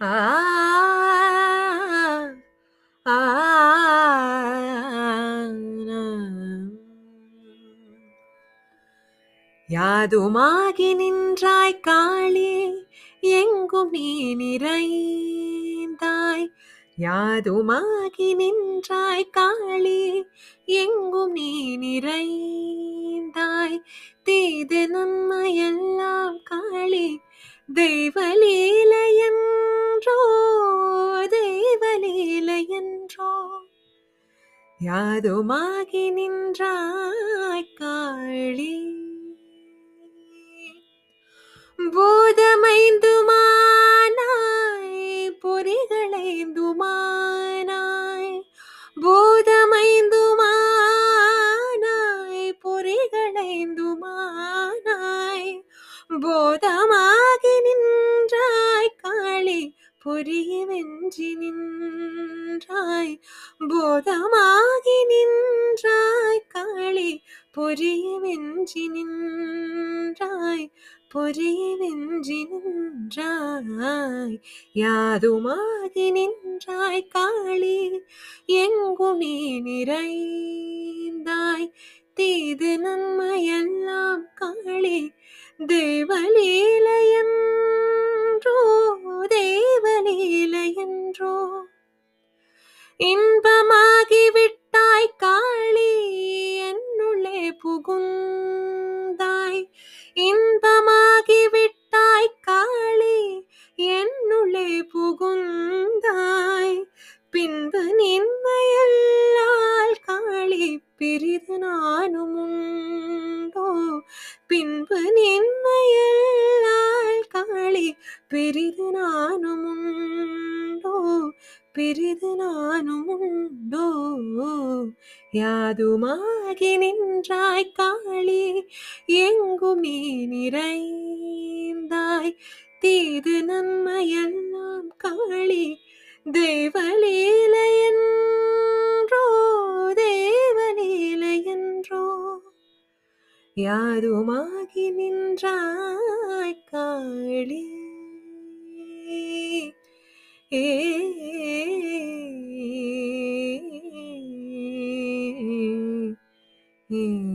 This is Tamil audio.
ஆ யாதுமாகி நின்றாய் காளி எங்கும் நீ நிறைந்தாய் யாதுமாகி நின்றாய் காளி எங்கும் நீ நிறைந்தாய் தீது நன்மையெல்லாம் காளி தெய்வலீலை யாதுமாகி நின்றாய் காளி. பூதமைந்துமானாய் பொறிகளைந்துமானாய். பூதமைந்துமானாய் பொறிகளைந்துமானாய். போதமா காளி நின்றாய் போதமாகி நின்றாய் காளி பொரிய நின்றாய் பொரிய நின்றாய் யாதுமாகி நின்றாய் காளி எங்குமே நிறைந்தாய் தீது நன்மையெல்லாம் காளி தேவலீலையன்றோ தேவலீலையன்றோ இன்பமாகி விட்டாய் காளி என்னுள்ளே புகுந்தாய். இன்பமாகி விட்டாய் காளி என்னுள்ளே புகுந்தாய். பின்பு நின்மையல்லால் காளி பிரிது நானும் உண்டோ? பின்பு நின்மையல்லால் பிரிது நானும் உண்டோ? பிரிது நானும் உண்டோ? யாதுமாகி நின்றாய் காளி எங்குமே நிறைந்தாய்? தீது நன்மையெல்லாம் காளி தேவலீலையன்றோ? தேவலீலையன்றோ? யாதுமாகி நின்றாய் காளி Hmm.